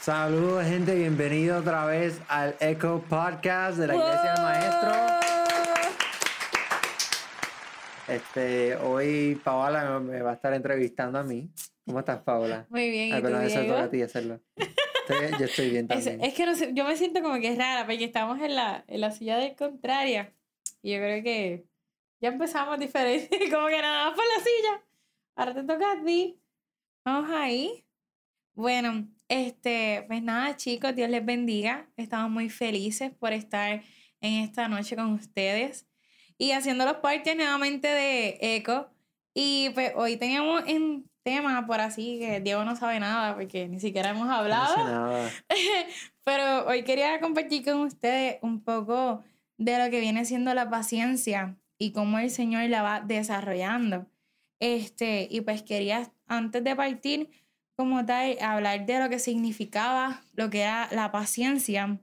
Saludos gente, bienvenido otra vez al Echo Podcast de la Iglesia del Maestro. Este, hoy Paola me va a estar entrevistando a mí. ¿Cómo estás, Paola? Muy bien, ¿y Ah, perdón, eso toca a ti hacerlo. Estoy- yo estoy bien también. es que no sé, yo me siento como que es rara, porque estamos en la, en la silla del contraria. Y yo creo que ya empezamos diferente, como que nada más por la silla. Ahora te toca a ti. Vamos ahí. Bueno, este, pues nada, chicos, Dios les bendiga. Estamos muy felices por estar en esta noche con ustedes y haciendo los partes nuevamente de Eco. Y pues hoy teníamos un tema por así que Diego no sabe nada porque ni siquiera hemos No hablado. sé nada. Pero hoy quería compartir con ustedes un poco de lo que viene siendo la paciencia y cómo el Señor la va desarrollando. Este, y pues quería, antes de partir, como tal, hablar de lo que significaba lo que era la paciencia.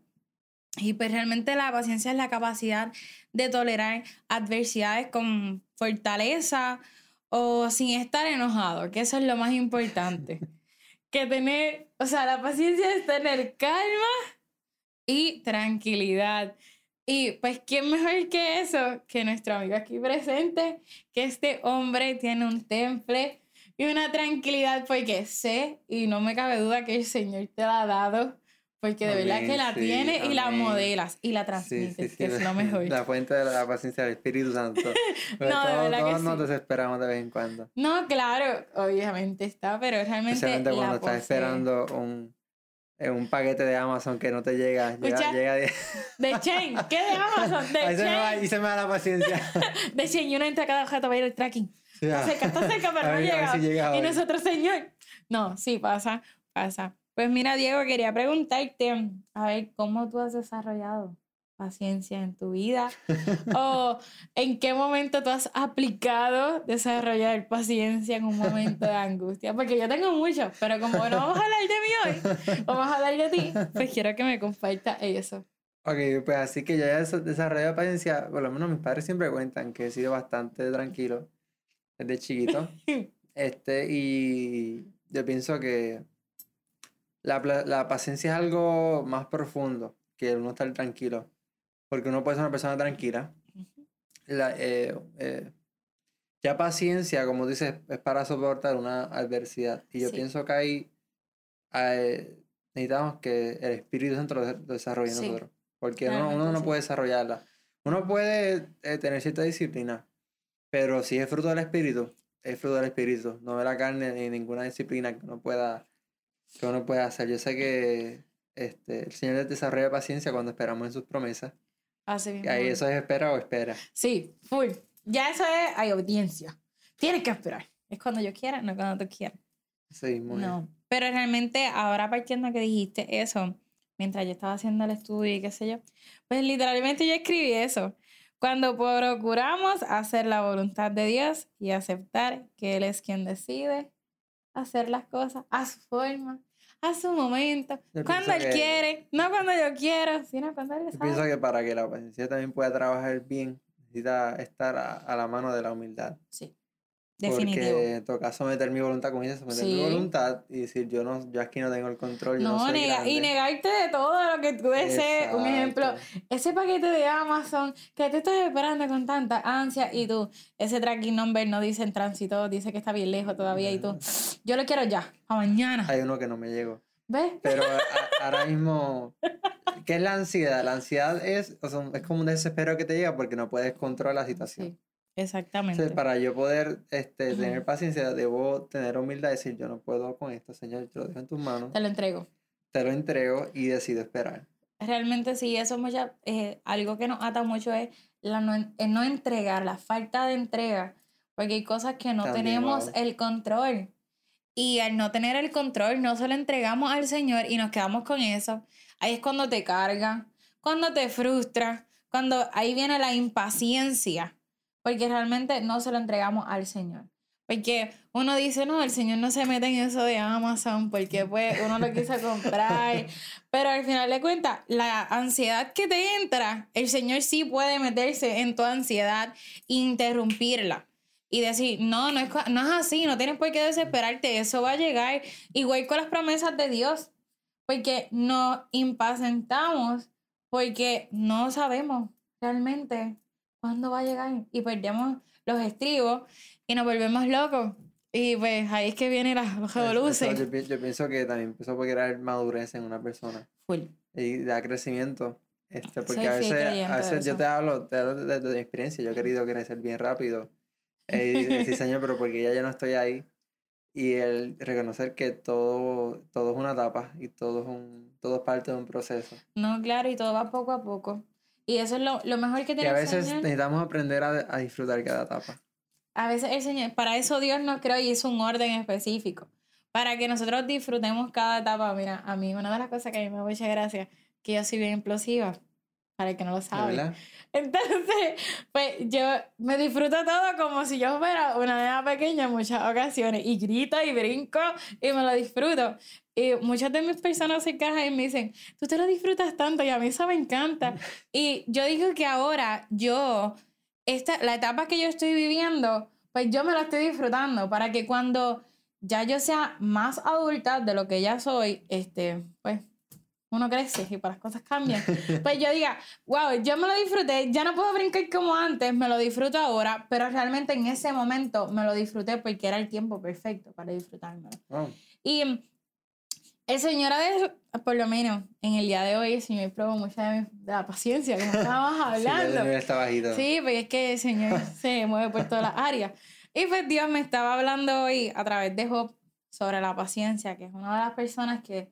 Y pues realmente la paciencia es la capacidad de tolerar adversidades con fortaleza o sin estar enojado, que eso es lo más importante. que tener, o sea, la paciencia es tener calma y tranquilidad. Y pues, ¿quién mejor que eso? Que nuestro amigo aquí presente, que este hombre tiene un temple y una tranquilidad, porque sé y no me cabe duda que el Señor te la ha dado, porque de verdad que la sí, tiene y la modelas y la transmites, sí, sí. que es lo mejor. La fuente de la paciencia del Espíritu Santo. Pero No, de todos, verdad que todos nos sí. desesperamos de vez en cuando. No, claro, obviamente está, pero realmente Especialmente la cuando estás posee. esperando un, eh, un paquete de Amazon que no te llega. Llega, Escucha, llega de- De Chain, ¿qué de Amazon? De Ahí se me va, Chain. y se me da la paciencia. De Chain, y uno entra cada rato para ir al tracking. Está cerca, está cerca, pero A no llega. si llega y hoy. nosotros, señor. No, sí, pasa, pasa. Pues mira, Diego, quería preguntarte, a ver, ¿cómo tú has desarrollado paciencia en tu vida? ¿O en qué momento tú has aplicado desarrollar paciencia en un momento de angustia? Porque yo tengo mucho, pero como no vamos a hablar de mí hoy, vamos a hablar de ti, pues quiero que me compartas eso. Ok, pues así que yo ya des- desarrollé paciencia. Por lo menos mis padres siempre cuentan que he sido bastante tranquilo desde chiquito. Este, y yo pienso que la, la paciencia es algo más profundo que uno estar tranquilo. Porque uno puede ser una persona tranquila. La, eh, eh, ya paciencia, como dices, es para soportar una adversidad. Y yo Sí. pienso que ahí eh, necesitamos que el Espíritu Santo lo de- lo desarrolle en Sí, nosotros. Porque uno, uno no puede desarrollarla. Uno puede tener cierta disciplina, pero si es fruto del Espíritu, es fruto del Espíritu, no de la carne ni ninguna disciplina que uno pueda, que uno pueda hacer. Yo sé que este, el Señor desarrolla paciencia cuando esperamos en sus promesas. Así Y mismo ahí es. eso es espera o espera. Sí, full. Ya eso es, hay audiencia. Tienes que esperar. Es cuando yo quiera, no cuando tú quieras. Sí, muy bien. No. Pero realmente, ahora partiendo que dijiste eso, mientras yo estaba haciendo el estudio y qué sé yo, pues literalmente yo escribí eso. Cuando procuramos hacer la voluntad de Dios y aceptar que Él es quien decide hacer las cosas a su forma, a su momento, Yo cuando Él que- quiere, no cuando yo quiero, sino cuando Él Yo pienso sabe. que para que la paciencia también pueda trabajar bien, necesita estar a, a la mano de la humildad. Sí, definitivo. Porque toca someter mi voluntad, como dices, someter mi voluntad y decir, yo no, yo aquí no tengo el control, yo no, No, soy nega- y negarte de todo lo que tú desees. Un ejemplo, ese paquete de Amazon que tú estás esperando con tanta ansia y tú, ese tracking number no dice en tránsito, dice que está bien lejos todavía y tú, yo lo quiero ya, a mañana. Hay uno que no me llegó. ¿Ves? Pero a- ahora mismo, ¿qué es la ansiedad? La ansiedad es, o sea, es como un desespero que te llega porque no puedes controlar la situación. Sí, exactamente. Entonces, para yo poder este, tener paciencia, debo tener humildad y decir, yo no puedo con esto, Señor, yo lo dejo en tus manos, Te lo entrego. te lo entrego y decido esperar. Realmente sí, eso es mucha, eh, algo que nos ata mucho es la no, el no entregar, la falta de entrega, porque hay cosas que no También, tenemos wow. el control. Y al no tener el control, no se lo entregamos al Señor y nos quedamos con eso. Ahí es cuando te carga, cuando te frustra, cuando ahí viene la impaciencia, porque realmente no se lo entregamos al Señor. Porque uno dice, no, el Señor no se mete en eso de Amazon porque pues uno lo quiso comprar. Pero al final de cuentas, la ansiedad que te entra, el Señor sí puede meterse en tu ansiedad e interrumpirla. Y decir, no, no es, no es así, no tienes por qué desesperarte, eso va a llegar. Igual con las promesas de Dios, porque nos impacientamos porque no sabemos realmente cuándo va a llegar y perdemos los estribos y nos volvemos locos. Y pues ahí es que viene la Eso- revolución. yo, yo pienso que también empezó por crear madurez en una persona Full. y da crecimiento. Este, porque Soy a veces, a de veces yo te hablo, te hablo de, de mi experiencia. Yo he querido crecer bien rápido. Eh, y decir, Señor, pero porque ya yo no estoy ahí. Y el reconocer que todo, todo es una etapa y todo es, un, todo es parte de un proceso. No, claro, y todo va poco a poco. Y eso es lo, lo mejor que Y tiene a veces Señor. necesitamos aprender a, a disfrutar cada etapa. A veces el Señor, para eso Dios nos creó y hizo un orden específico. Para que nosotros disfrutemos cada etapa. Mira, a mí una de las cosas que a mí me da mucha gracia, que yo soy bien implosiva, para el que no lo ¿de sabe. Entonces, pues yo me disfruto todo como si yo fuera una nena pequeña en muchas ocasiones. Y grito y brinco y me lo disfruto. Y muchas de mis personas se quejan y me dicen, tú te lo disfrutas tanto y a mí eso me encanta. Y yo digo que ahora yo, esta, la etapa que yo estoy viviendo, pues yo me la estoy disfrutando para que cuando ya yo sea más adulta de lo que ya soy, este, pues uno crece y para las cosas cambian. Pues yo diga, wow, yo me lo disfruté, ya no puedo brincar como antes, me lo disfruto ahora, pero realmente en ese momento me lo disfruté porque era el tiempo perfecto para disfrutármelo. Wow. Y el Señor, por lo menos en el día de hoy, el Señor probó mucha de, la paciencia, como estábamos Sí, hablando. nivel está bajito. Sí, porque es que el Señor se mueve por todas las áreas. Y pues Dios me estaba hablando hoy a través de Job sobre la paciencia, que es una de las personas que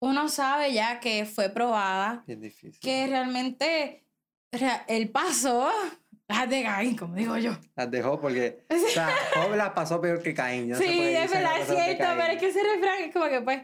uno sabe ya que fue probada, Bien difícil. que realmente rea- el paso las de Caín, como digo yo. Las dejó porque. O sea, Job las pasó peor que Caín. no sí, es verdad, es cierto, pero es que ese refrán es como que pues,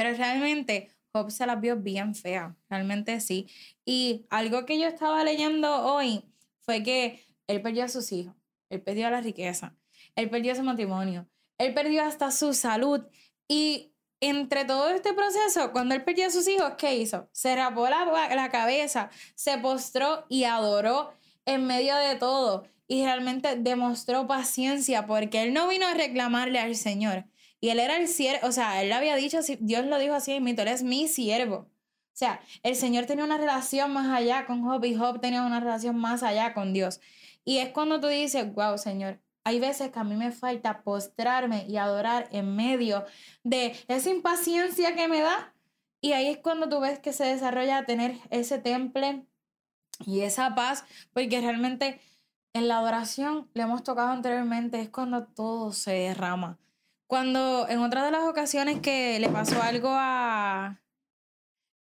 pero realmente Job se las vio bien feas, realmente sí. Y algo que yo estaba leyendo hoy fue que él perdió a sus hijos, él perdió la riqueza, él perdió su matrimonio, él perdió hasta su salud y entre todo este proceso, cuando él perdió a sus hijos, ¿qué hizo? Se rapó la, la cabeza, se postró y adoró en medio de todo y realmente demostró paciencia porque él no vino a reclamarle al Señor. Y él era el siervo, o sea, él le había dicho, Dios lo dijo así, mito, él es mi siervo. O sea, el Señor tenía una relación más allá con Job y Job tenía una relación más allá con Dios. Y es cuando tú dices, wow, Señor, hay veces que a mí me falta postrarme y adorar en medio de esa impaciencia que me da. Y ahí es cuando tú ves que se desarrolla tener ese temple y esa paz, porque realmente en la adoración, le hemos tocado anteriormente, es cuando todo se derrama. Cuando en otra de las ocasiones que le pasó algo a...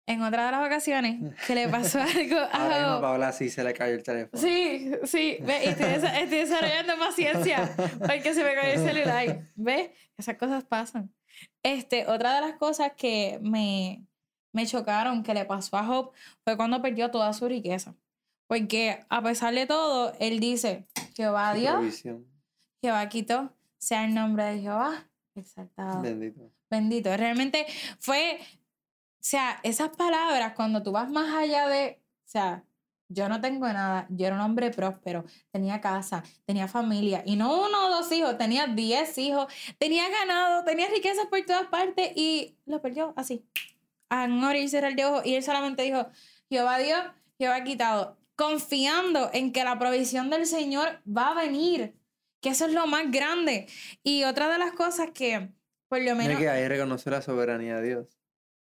En otra de las ocasiones que le pasó algo a... Ahora mismo Paola sí se le cayó el teléfono. Sí, sí, ve, y estoy, desa- estoy desarrollando paciencia porque se me cayó el celular. ¿Ves? Esas cosas pasan. Este, otra de las cosas que me, me chocaron que le pasó a Job fue cuando perdió toda su riqueza. Porque a pesar de todo, él dice, Jehová Dios. Jehová quitó, sea el nombre de Jehová exaltado Bendito. bendito. Realmente fue, o sea, esas palabras, cuando tú vas más allá de, o sea, yo no tengo nada, yo era un hombre próspero, tenía casa, tenía familia, y no uno o dos hijos, tenía diez hijos, tenía ganado, tenía riquezas por todas partes y lo perdió así, a abrir y cerrar de ojos, y él solamente dijo, Jehová Dios, Jehová quitado, confiando en que la provisión del Señor va a venir, que eso es lo más grande. Y otra de las cosas que, por lo menos, que ahí reconoce la soberanía de Dios.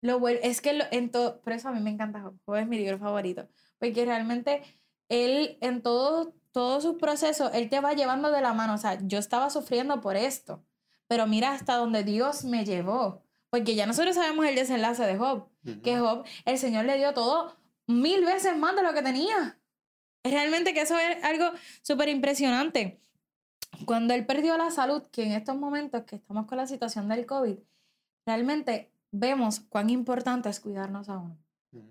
lo bueno es que lo- en todo, por eso a mí me encanta Job. Job es mi libro favorito, porque realmente él en todo, todos sus procesos, él te va llevando de la mano. O sea, yo estaba sufriendo por esto, pero mira hasta donde Dios me llevó. Porque ya nosotros sabemos el desenlace de Job, Ujú. que Job, el Señor le dio todo mil veces más de lo que tenía. Realmente que eso es algo súper impresionante. Cuando él perdió la salud, que en estos momentos que estamos con la situación del COVID, realmente vemos cuán importante es cuidarnos a uno.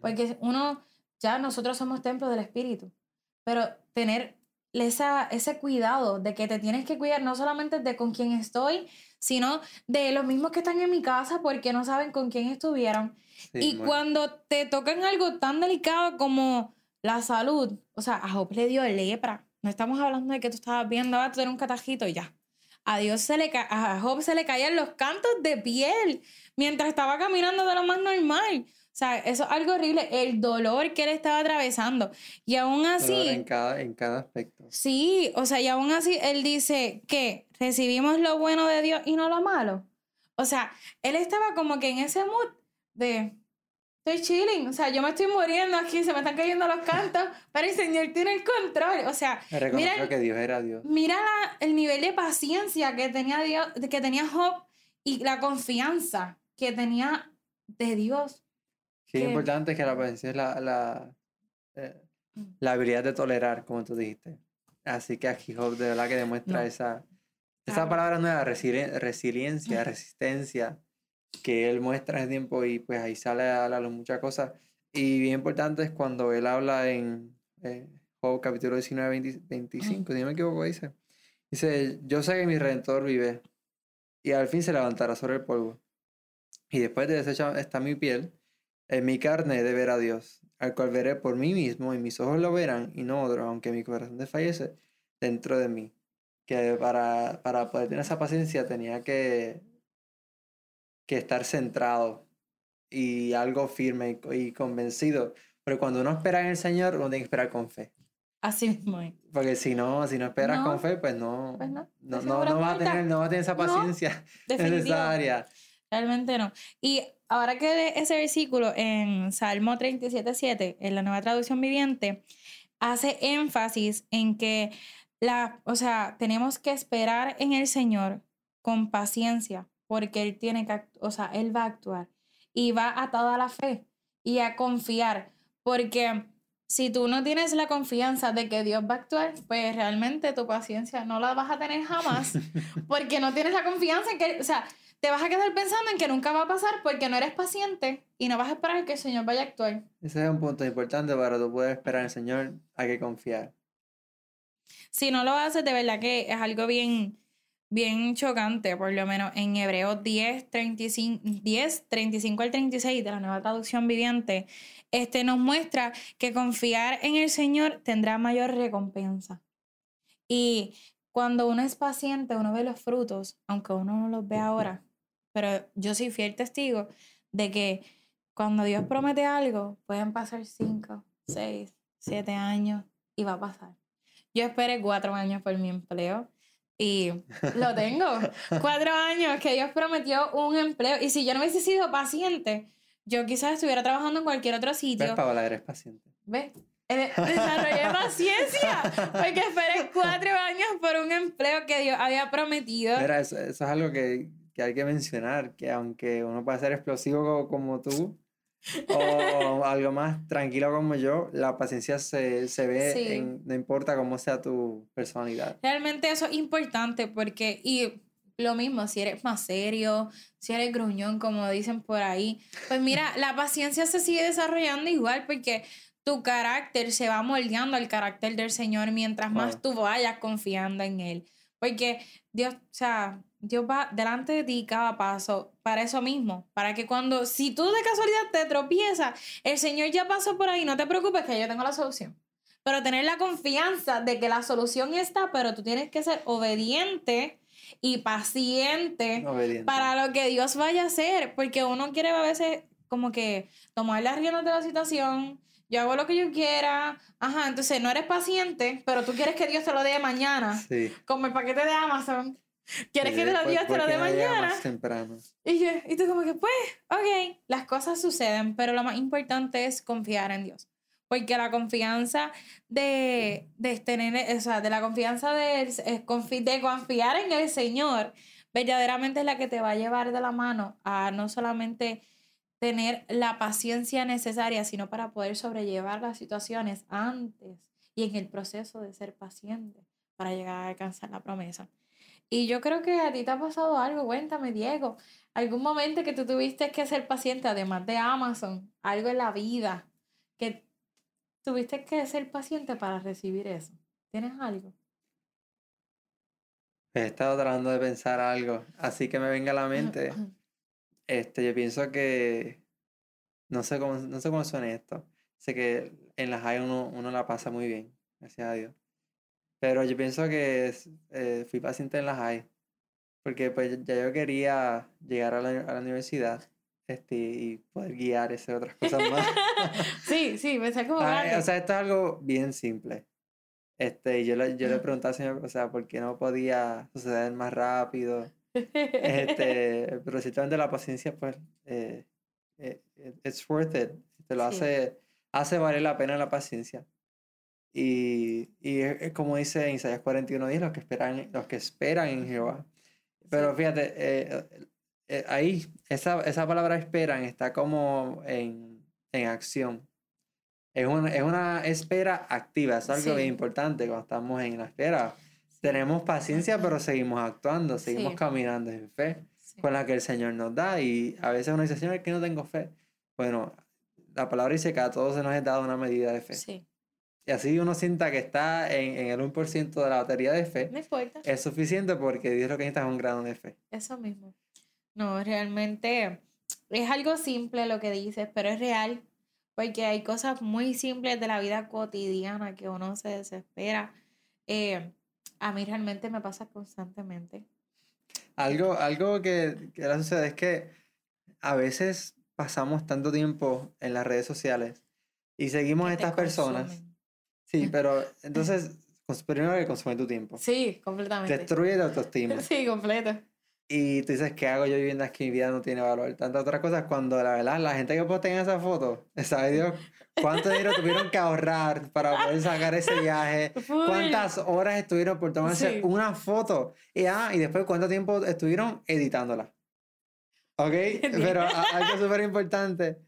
Porque uno, ya nosotros somos templos del Espíritu, pero tener esa, ese cuidado de que te tienes que cuidar no solamente de con quién estoy, sino de los mismos que están en mi casa porque no saben con quién estuvieron. Sí, y muy- cuando te tocan algo tan delicado como la salud, o sea, a Job le dio lepra. No estamos hablando de que tú estabas viendo, ah, tú tienes un catajito y ya. A Dios se le a Job se le caían los cantos de piel mientras estaba caminando de lo más normal. O sea, eso es algo horrible, el dolor que él estaba atravesando. Y aún dolor así, en cada, en cada aspecto. Sí, o sea, y aún así él dice que recibimos lo bueno de Dios y no lo malo. O sea, él estaba como que en ese mood de estoy chilling, o sea, yo me estoy muriendo aquí, se me están cayendo los cantos, pero el Señor tiene el control. O sea, mira, que Dios era Dios. mira la- el nivel de paciencia que tenía Dios, que tenía Job y la confianza que tenía de Dios. Es que- importante que la paciencia es la, la, eh, Mm. la habilidad de tolerar, como tú dijiste. Así que aquí Job de verdad que demuestra No. esa, esa Claro. palabra nueva, resili- resiliencia, resistencia, que él muestra en ese tiempo y pues ahí sale a la luz muchas cosas. Y bien importante es cuando él habla en eh, Job capítulo 19, 20 25, si no me equivoco, dice. Dice, yo sé que mi redentor vive y al fin se levantará sobre el polvo. Y después de deshecha está mi piel, en mi carne de ver a Dios, al cual veré por mí mismo y mis ojos lo verán y no otro, aunque mi corazón desfallece dentro de mí. Que para, para poder tener esa paciencia tenía que, que estar centrado y algo firme y, co- y convencido. Pero cuando uno espera en el Señor, uno tiene que esperar con fe. Así mismo. es. Porque si no, si no esperas No, con fe, pues no, pues no, no, no, no vas a tener, no vas a tener esa paciencia necesaria. Realmente no. Y ahora que lee ese versículo en Salmo 37.7, en la nueva traducción viviente, hace énfasis en que la, o sea, tenemos que esperar en el Señor con paciencia, porque Él tiene que, o sea, Él va a actuar y va atado a la fe y a confiar, porque si tú no tienes la confianza de que Dios va a actuar, pues realmente tu paciencia no la vas a tener jamás, porque no tienes la confianza en que, o sea, te vas a quedar pensando en que nunca va a pasar porque no eres paciente y no vas a esperar que el Señor vaya a actuar. Ese es un punto importante para tú poder esperar el Señor, hay que confiar. Si no lo haces, de verdad que es algo bien, bien chocante, por lo menos en Hebreos 10, 35, 10, 35 al 36 de la nueva traducción viviente, este nos muestra que confiar en el Señor tendrá mayor recompensa. Y cuando uno es paciente, uno ve los frutos, aunque uno no los ve ahora. Pero yo soy fiel testigo de que cuando Dios promete algo, pueden pasar 5, 6, 7 años y va a pasar. Yo esperé cuatro años por mi empleo y lo tengo. cuatro años que Dios prometió un empleo. Y si yo no hubiese sido paciente, yo quizás estuviera trabajando en cualquier otro ¿Ves, sitio. Paola? Eres paciente. ¿Ves? Eh, Desarrollé paciencia porque esperé cuatro años por un empleo que Dios había prometido. Mira, eso, eso es algo que, que hay que mencionar, que aunque uno pueda ser explosivo co- como, tú o algo más tranquilo como yo, la paciencia se, se ve Sí. en, no importa cómo sea tu personalidad. Realmente eso es importante porque, y lo mismo, si eres más serio, si eres gruñón, como dicen por ahí, pues mira, la paciencia se sigue desarrollando igual porque tu carácter se va moldeando al carácter del Señor mientras más Wow. tú vayas confiando en Él. Porque Dios, o sea, Dios va delante de ti cada paso para eso mismo, para que cuando, si tú de casualidad te tropiezas, el Señor ya pasó por ahí, no te preocupes que yo tengo la solución. Pero tener la confianza de que la solución está, pero tú tienes que ser obediente y paciente Obediente. para lo que Dios vaya a hacer, porque uno quiere a veces como que tomar las riendas de la situación, yo hago lo que yo quiera, ajá, entonces no eres paciente, pero tú quieres que Dios te lo dé mañana, Sí. como el paquete de Amazon. Quieres que te lo ¿por- Dios te por lo qué dé no llega mañana. más temprano. Y, yo, y tú como que, pues, ok, las cosas suceden, pero lo más importante es confiar en Dios. Porque la confianza de, de tener, o sea, de la confianza de, de confiar en el Señor, verdaderamente es la que te va a llevar de la mano a no solamente tener la paciencia necesaria, sino para poder sobrellevar las situaciones antes y en el proceso de ser paciente para llegar a alcanzar la promesa. Y yo creo que a ti te ha pasado algo, cuéntame, Diego, algún momento que tú tuviste que ser paciente, además de Amazon, algo en la vida, que tuviste que ser paciente para recibir eso. ¿Tienes algo? He estado tratando de pensar algo, así que me venga a la mente. Este, yo pienso que no sé cómo, no sé cómo suena esto. Sé que en las high uno, uno la pasa muy bien, gracias a Dios. Pero yo pienso que eh, fui paciente en las high, porque pues ya yo quería llegar a la, a la universidad este, y poder guiar esas otras cosas más. Sí, sí, pensé como Ah, o sea, esto es algo bien simple. Este, yo le, yo le señor, o sea, ¿por qué no podía suceder más rápido? Este, pero ciertamente la paciencia, pues, eh, eh, eh, it's worth it. Te lo Sí. hace, hace valer la pena la paciencia. Y, y es, como dice en Isaías 41:10, los que esperan, los que esperan en Jehová. Pero fíjate, eh, eh, ahí, esa, esa palabra esperan está como en, en acción. Es una, es una espera activa, es algo bien Sí. importante cuando estamos en la espera. Tenemos paciencia, pero seguimos actuando, seguimos Sí. caminando en fe Sí. con la que el Señor nos da. Y a veces uno dice, Señor, que no tengo fe. Bueno, la palabra dice que a todos se nos es dado una medida de fe. Y así uno sienta que está en, en el 1% de la batería de fe. no importa. Es suficiente porque Dios lo que necesita es un grado de fe. Eso mismo. No, realmente es algo simple lo que dices, pero es real, porque hay cosas muy simples de la vida cotidiana que uno se desespera. Eh, a mí realmente me pasa constantemente. Algo, algo que, que sucede es que a veces pasamos tanto tiempo en las redes sociales y seguimos a estas personas. Sí, pero entonces, primero que consume tu tiempo. Sí, completamente. Destruye tu autoestima. Sí, completo. Y tú dices, ¿qué hago yo viviendo aquí? Mi vida no tiene valor. Tantas otras cosas, cuando la verdad, la gente que postea en esa foto, ¿sabe Dios cuánto dinero tuvieron que ahorrar para poder sacar ese viaje? ¿Cuántas horas estuvieron por tomarse Sí. una foto? Y, ah, y después, ¿cuánto tiempo estuvieron editándola? ¿Ok? Pero algo súper importante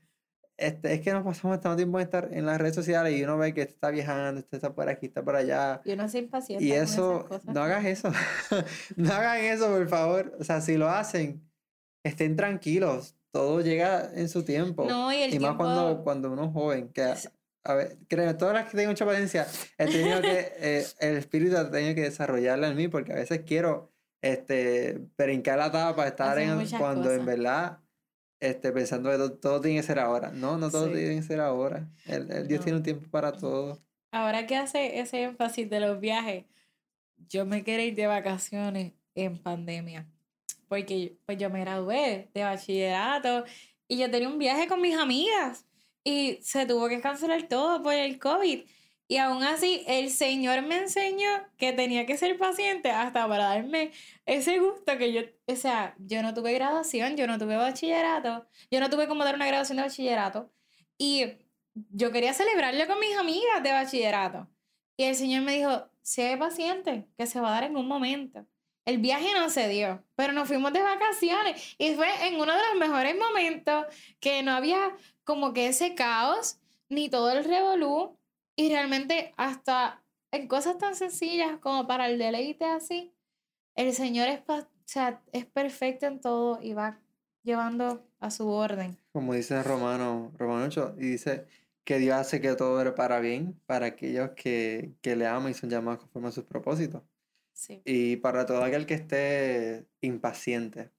este, es que nos pasamos tanto tiempo en estar en las redes sociales y uno ve que este está viajando, este está por aquí, está por allá. Y uno se impacienta Y con esas eso, cosas. no hagas eso. no hagan eso, por favor. O sea, si lo hacen, estén tranquilos. Todo llega en su tiempo. No, y el y más tiempo... cuando, cuando uno es joven. Que, a- ver, créeme, todas las que tengo mucha paciencia, he tenido que, eh, el espíritu ha tenido que desarrollarla en mí porque a veces quiero este, brincar la tapa, estar en, cuando en cosas. verdad este, pensando que todo, todo tiene que ser ahora. No, no todo Sí. tiene que ser ahora. El, el Dios No. tiene un tiempo para todo. Ahora que hace ese énfasis de los viajes, yo me quería ir de vacaciones en pandemia. Porque pues yo me gradué de bachillerato y yo tenía un viaje con mis amigas y se tuvo que cancelar todo por el COVID. Y aún así, el Señor me enseñó que tenía que ser paciente hasta para darme ese gusto que yo, o sea, yo no tuve graduación, yo no tuve bachillerato, yo no tuve como dar una graduación de bachillerato. Y yo quería celebrarlo con mis amigas de bachillerato. Y el Señor me dijo, sé paciente, que se va a dar en un momento. El viaje no se dio, pero nos fuimos de vacaciones y fue en uno de los mejores momentos que no había como que ese caos ni todo el revolú y realmente hasta en cosas tan sencillas como para el deleite así, el Señor es, o sea, es perfecto en todo y va llevando a su orden. Como dice Romano, Romano 8, y dice que Dios hace que todo era para bien para aquellos que, que le aman y son llamados conforme a sus propósitos. Sí. Y para todo aquel que esté impaciente.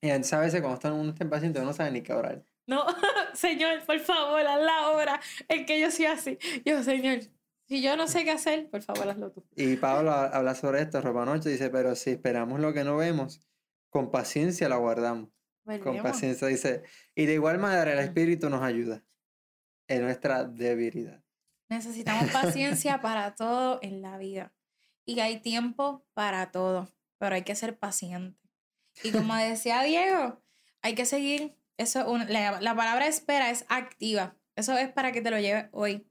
Y a veces cuando uno está impaciente, uno no sabe ni qué orar. No, Señor, por favor, haz la obra. Es que yo soy así. Yo, Señor, si yo no sé qué hacer, por favor, hazlo tú. Y Pablo ha- habla sobre esto, Romano 8, dice, pero si esperamos lo que no vemos, con paciencia lo guardamos. Con paciencia dice, y de igual manera el. Espíritu nos ayuda en nuestra debilidad. Necesitamos paciencia para todo en la vida. Y hay tiempo para todo, pero hay que ser paciente. Y como decía Diego, hay que seguir. Eso, es un- la, la palabra espera es activa. Eso es para que te lo lleves hoy.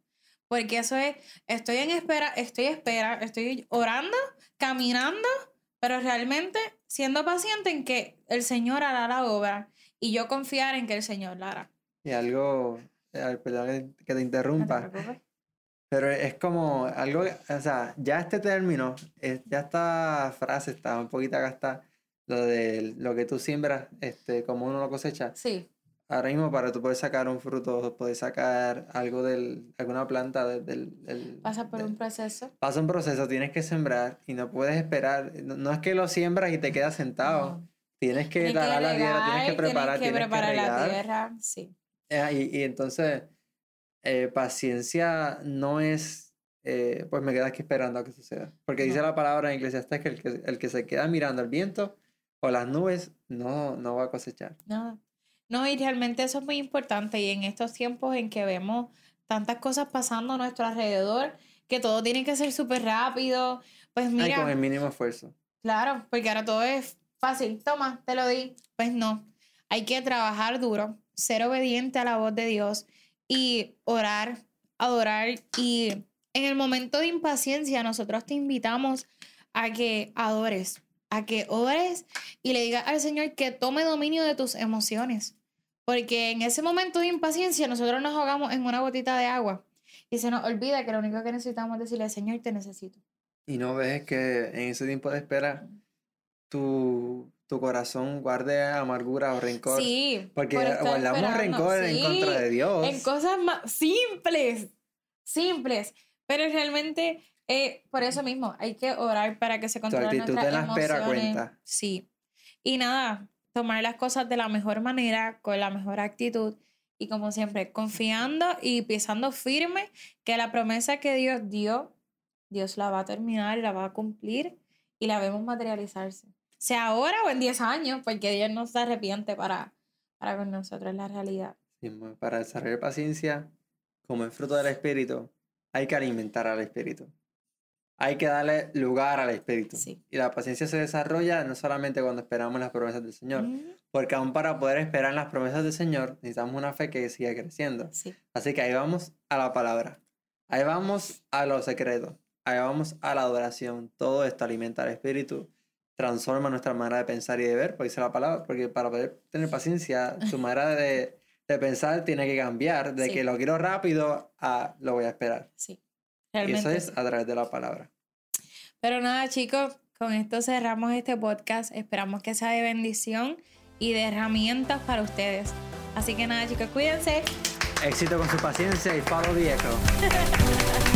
Porque eso es, estoy en espera, estoy espera, estoy orando, caminando, pero realmente siendo paciente en que el Señor hará la obra y yo confiar en que el Señor la hará. Y algo, eh, perdón que- te No te interrumpa, pero es como algo, o sea, ya este término, es- ya esta frase está un poquito gastada, lo de lo que tú siembras, este, como uno lo cosecha. Sí, ahora mismo para tú poder sacar un fruto, poder sacar algo de alguna planta del... del, del- Pasa por del- un proceso. pasa un proceso, tienes que sembrar y no puedes esperar. No, no es que lo siembras y te quedas sentado. No. Tienes que Tienes dar a la tierra, tienes que preparar, tienes que preparar la regar. tierra. Sí. Eh, y, y entonces, eh, paciencia no es, eh, pues me quedas aquí esperando a que suceda. Porque dice No. la palabra en Eclesiastes que el, que el que se queda mirando el viento o las nubes no, no va a cosechar. No, no, y realmente eso es muy importante. Y en estos tiempos en que vemos tantas cosas pasando a nuestro alrededor, que todo tiene que ser súper rápido, pues Ay, mira, con el mínimo esfuerzo. claro, porque ahora todo es fácil. Toma, te lo di. Pues no, hay que trabajar duro, ser obediente a la voz de Dios y orar, adorar. Y en el momento de impaciencia, nosotros te invitamos a que adores, a que ores y le digas al Señor que tome dominio de tus emociones. Porque en ese momento de impaciencia nosotros nos ahogamos en una gotita de agua y se nos olvida que lo único que necesitamos es decirle, Señor, te necesito. Y no ves que en ese tiempo de espera tu, tu corazón guarde amargura o rencor. Sí, Porque por guardamos rencor en sí, contra de Dios. En cosas más simples, simples. Pero realmente, eh, por eso mismo, hay que orar para que se controlen actitud nuestras en la espera emociones. cuenta. Sí. Y nada, tomar las cosas de la mejor manera, con la mejor actitud. Y como siempre, confiando y pisando firme que la promesa que Dios dio, Dios la va a terminar, la va a cumplir y la vemos materializarse. Sea ahora o en 10 años, porque Dios no se arrepiente para, para con nosotros, la realidad. Sí, Para desarrollar paciencia, como el fruto del Espíritu, hay que alimentar al Espíritu. Hay que darle lugar al Espíritu. Sí. Y la paciencia se desarrolla no solamente cuando esperamos las promesas del Señor, Mm, porque aún para poder esperar las promesas del Señor necesitamos una fe que siga creciendo. Sí, Así que ahí vamos a la palabra. Ahí vamos a lo secreto. Ahí vamos a la adoración. Todo esto alimenta al espíritu, transforma nuestra manera de pensar y de ver, porque dice la palabra, porque para poder tener paciencia, tu manera de, de pensar tiene que cambiar, de Sí. que lo quiero rápido a lo voy a esperar. sí. Y eso Realmente. es a través de la palabra. Pero nada, chicos, con esto cerramos este podcast. Esperamos que sea de bendición y de herramientas para ustedes. Así que nada, chicos, cuídense. Éxito con su paciencia y follow the echo.